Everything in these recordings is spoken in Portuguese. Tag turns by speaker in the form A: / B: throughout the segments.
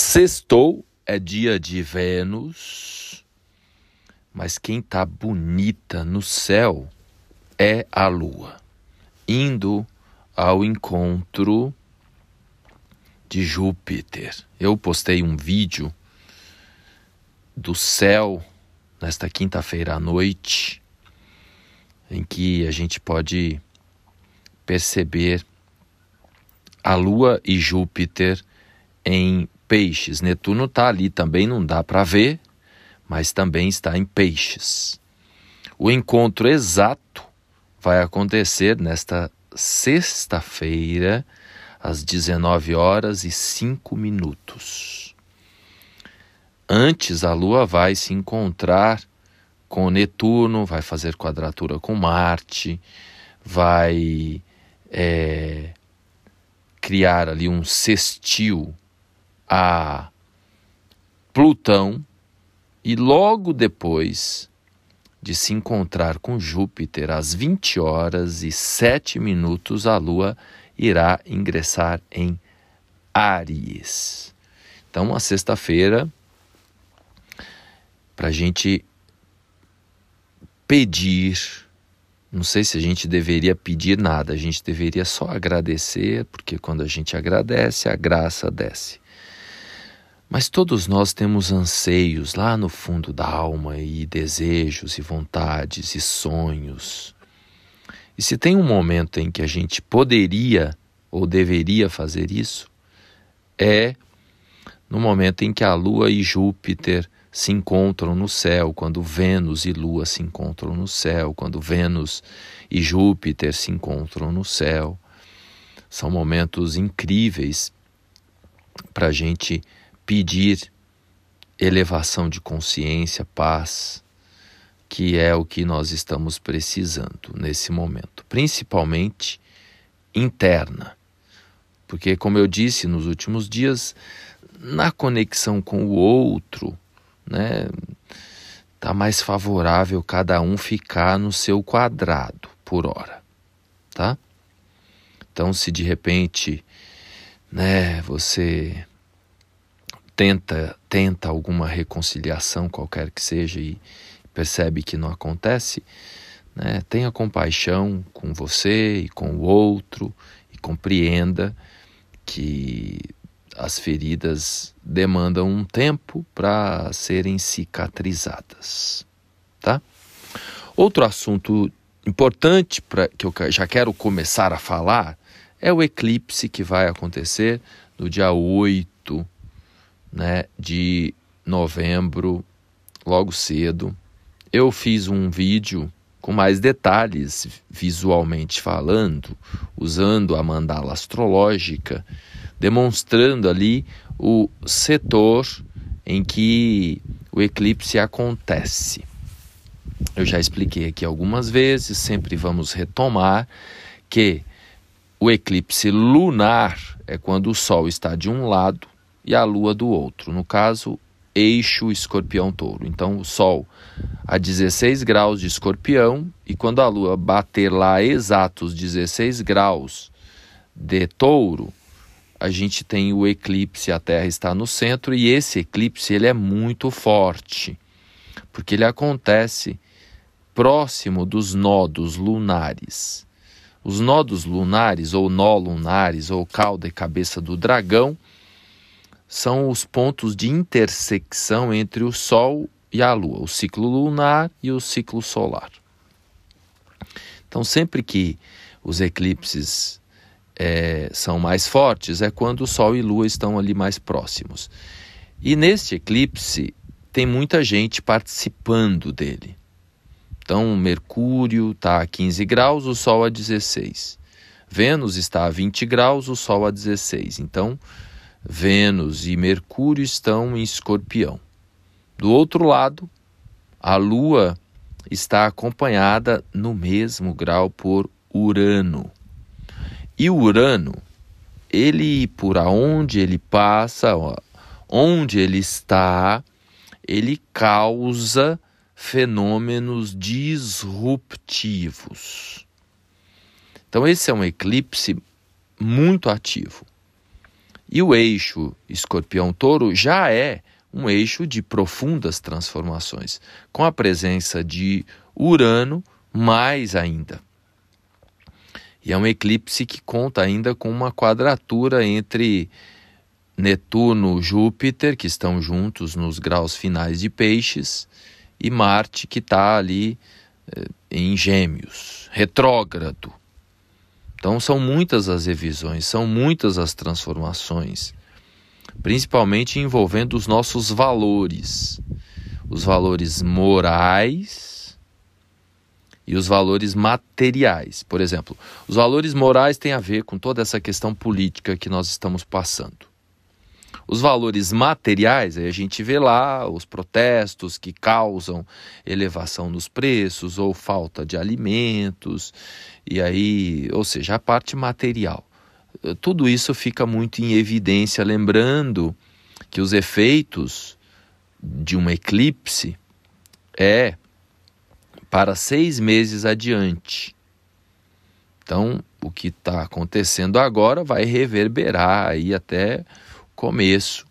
A: Sextou é dia de Vênus, mas quem tá bonita no céu é a lua, indo ao encontro de Júpiter. Eu postei um vídeo do céu nesta quinta-feira à noite, em que a gente pode perceber a Lua e Júpiter em peixes. Netuno está ali também, não dá para ver, mas também está em peixes. O encontro exato vai acontecer nesta sexta-feira, às 19 horas e 5 minutos. Antes, a Lua vai se encontrar com Netuno, vai fazer quadratura com Marte, vai é, criar ali um sextil a Plutão e logo depois de se encontrar com Júpiter às 20 horas e 7 minutos, a Lua irá ingressar em Áries. Então, uma sexta-feira para a gente pedir. Não sei se a gente deveria pedir nada, a gente deveria só agradecer, porque quando a gente agradece, a graça desce. Mas todos nós temos anseios lá no fundo da alma e desejos e vontades e sonhos. E se tem um momento em que a gente poderia ou deveria fazer isso, é no momento em que a Lua e Júpiter se encontram no céu, quando Vênus e Lua se encontram no céu, quando Vênus e Júpiter se encontram no céu. São momentos incríveis para a gente pedir elevação de consciência, paz, que é o que nós estamos precisando nesse momento, principalmente interna. Porque, como eu disse nos últimos dias, na conexão com o outro, né, tá mais favorável cada um ficar no seu quadrado por hora, tá? Então, se de repente, né, você tenta, tenta alguma reconciliação, qualquer que seja, e percebe que não acontece, né? tenha compaixão com você e com o outro e compreenda que as feridas demandam um tempo para serem cicatrizadas, tá? Outro assunto importante para que eu já quero começar a falar é o eclipse que vai acontecer no dia 8 né, de novembro, logo cedo. Eu fiz um vídeo com mais detalhes visualmente falando, usando a mandala astrológica, demonstrando ali o setor em que o eclipse acontece. Eu já expliquei aqui algumas vezes, sempre vamos retomar que o eclipse lunar é quando o Sol está de um lado e a Lua do outro. No caso, eixo escorpião-touro. Então, o Sol a 16 graus de escorpião e quando a Lua bater lá exatos 16 graus de touro, a gente tem o eclipse, a Terra está no centro e esse eclipse ele é muito forte, porque ele acontece próximo dos nodos lunares. Os nodos lunares, ou nó lunares, ou cauda e cabeça do dragão, são os pontos de intersecção entre o Sol e a Lua, o ciclo lunar e o ciclo solar. Então, sempre que os eclipses é, são mais fortes, é quando o Sol e Lua estão ali mais próximos. E neste eclipse, tem muita gente participando dele. Então, Mercúrio está a 15 graus, o Sol a 16. Vênus está a 20 graus, o Sol a 16. Então, Vênus e Mercúrio estão em Escorpião. Do outro lado, a Lua está acompanhada no mesmo grau por Urano. E Urano, ele por aonde ele passa, onde ele está, ele causa fenômenos disruptivos. Então esse é um eclipse muito ativo. E o eixo escorpião-touro já é um eixo de profundas transformações, com a presença de Urano mais ainda. E é um eclipse que conta ainda com uma quadratura entre Netuno e Júpiter, que estão juntos nos graus finais de Peixes, e Marte, que está ali eh, em Gêmeos, retrógrado. Então são muitas as revisões, são muitas as transformações, principalmente envolvendo os nossos valores, os valores morais e os valores materiais. Por exemplo, os valores morais têm a ver com toda essa questão política que nós estamos passando. Os valores materiais, aí a gente vê lá os protestos que causam elevação nos preços ou falta de alimentos, e aí, ou seja, a parte material. Tudo isso fica muito em evidência, lembrando que os efeitos de um eclipse é para seis meses adiante. Então, o que está acontecendo agora vai reverberar aí até começo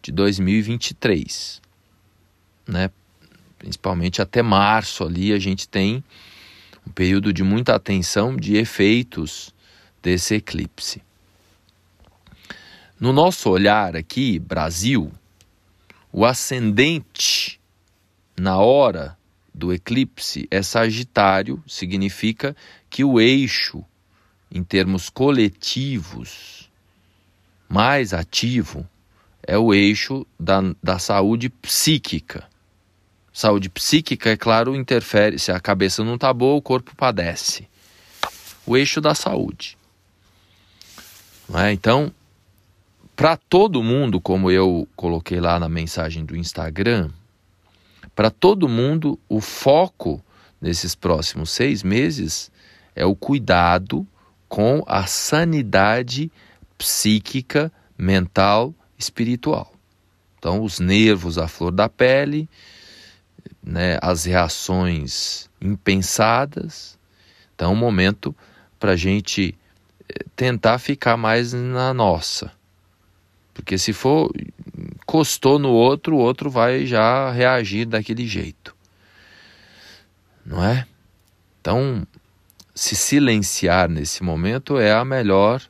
A: de 2023, né? Principalmente até março ali a gente tem um período de muita atenção de efeitos desse eclipse. No nosso olhar aqui, Brasil, o ascendente na hora do eclipse é Sagitário, significa que o eixo, em termos coletivos, mais ativo é o eixo da, da saúde psíquica. Saúde psíquica, é claro, interfere. Se a cabeça não está boa, o corpo padece. O eixo da saúde. É? Então, para todo mundo, como eu coloquei lá na mensagem do Instagram, para todo mundo, o foco nesses próximos seis meses é o cuidado com a sanidade psíquica, mental, espiritual. Então, os nervos à flor da pele, né, as reações impensadas. Então, é um momento para a gente eh, tentar ficar mais na nossa. Porque se for encostou no outro, o outro vai já reagir daquele jeito. Não é? Então, se silenciar nesse momento é a melhor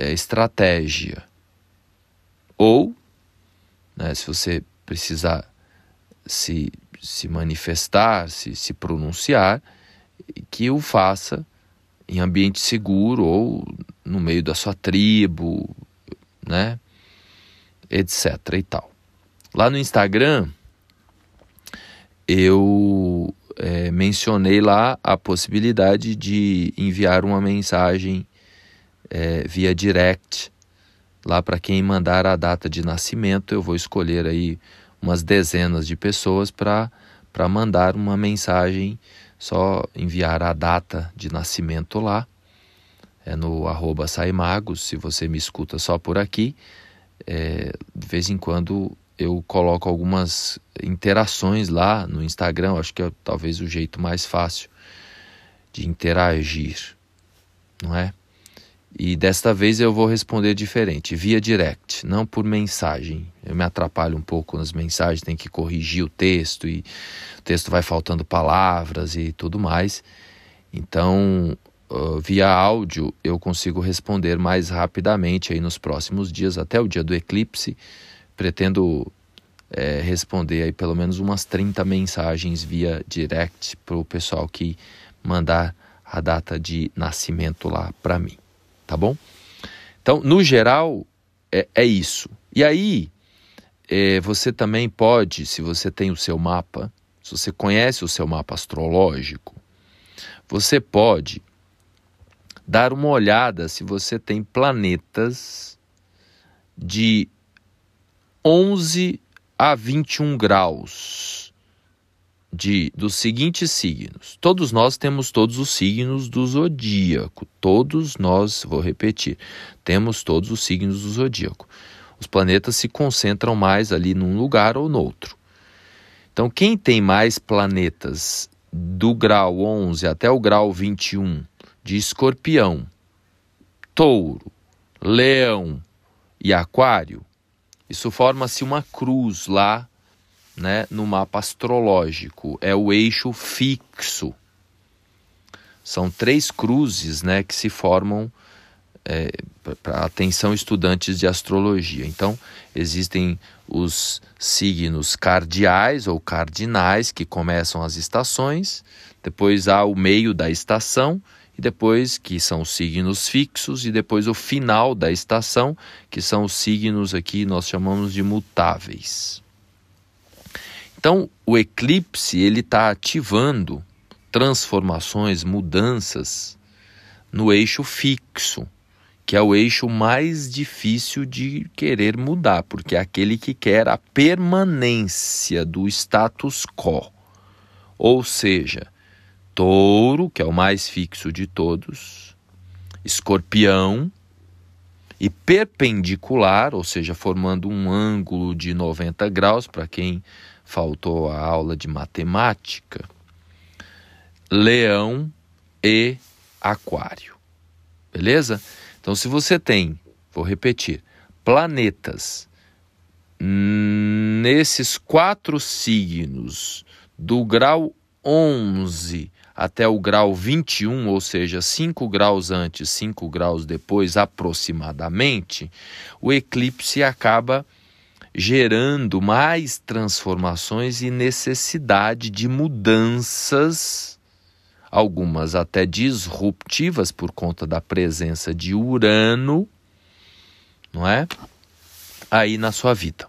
A: é, estratégia. Ou, né, se você precisar se, se manifestar, se, se pronunciar, que o faça em ambiente seguro ou no meio da sua tribo, né? etc. e tal. Lá no Instagram, eu é, mencionei lá a possibilidade de enviar uma mensagem é, via direct lá para quem mandar a data de nascimento. Eu vou escolher aí umas dezenas de pessoas para para mandar uma mensagem, só enviar a data de nascimento lá. É no arroba Saimagos, se você me escuta só por aqui. É, de vez em quando eu coloco algumas interações lá no Instagram, acho que é talvez o jeito mais fácil de interagir, não é? E desta vez eu vou responder diferente, via direct, não por mensagem. Eu me atrapalho um pouco nas mensagens, tem que corrigir o texto e o texto vai faltando palavras e tudo mais. Então, uh, via áudio eu consigo responder mais rapidamente aí nos próximos dias, até o dia do eclipse. Pretendo é, responder aí pelo menos umas 30 mensagens via direct para o pessoal que mandar a data de nascimento lá para mim tá bom? Então, no geral, é, é isso. E aí, é, você também pode, se você tem o seu mapa, se você conhece o seu mapa astrológico, você pode dar uma olhada se você tem planetas de 11 a 21 graus de dos seguintes signos. Todos nós temos todos os signos do zodíaco. Todos nós, vou repetir, temos todos os signos do zodíaco. Os planetas se concentram mais ali num lugar ou no outro. Então, quem tem mais planetas do grau 11 até o grau 21 de Escorpião, Touro, Leão, e Aquário, isso forma-se uma cruz lá né, no mapa astrológico. É o eixo fixo. São três cruzes né, que se formam é, para atenção estudantes de astrologia. Então, existem os signos cardiais ou cardinais que começam as estações, depois há o meio da estação e depois que são os signos fixos e depois o final da estação, que são os signos aqui nós chamamos de mutáveis. Então, o eclipse ele está ativando transformações, mudanças no eixo fixo que é o eixo mais difícil de querer mudar, porque é aquele que quer a permanência do status quo. Ou seja, touro, que é o mais fixo de todos, escorpião, e perpendicular, ou seja, formando um ângulo de 90 graus, para quem faltou a aula de matemática, leão e aquário. Beleza? Então, se você tem, vou repetir, planetas nesses quatro signos, do grau 11 até o grau 21, ou seja, 5 graus antes, 5 graus depois, aproximadamente, o eclipse acaba gerando mais transformações e necessidade de mudanças algumas até disruptivas por conta da presença de Urano, não é? Aí na sua vida.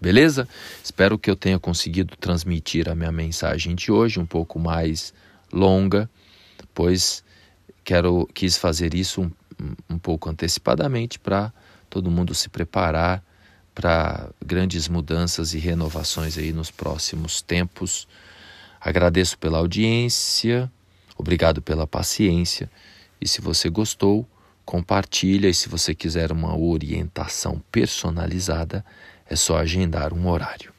A: Beleza? Espero que eu tenha conseguido transmitir a minha mensagem de hoje um pouco mais longa, pois quero quis fazer isso um, um pouco antecipadamente para todo mundo se preparar para grandes mudanças e renovações aí nos próximos tempos. Agradeço pela audiência. Obrigado pela paciência. E se você gostou, compartilha e se você quiser uma orientação personalizada, é só agendar um horário.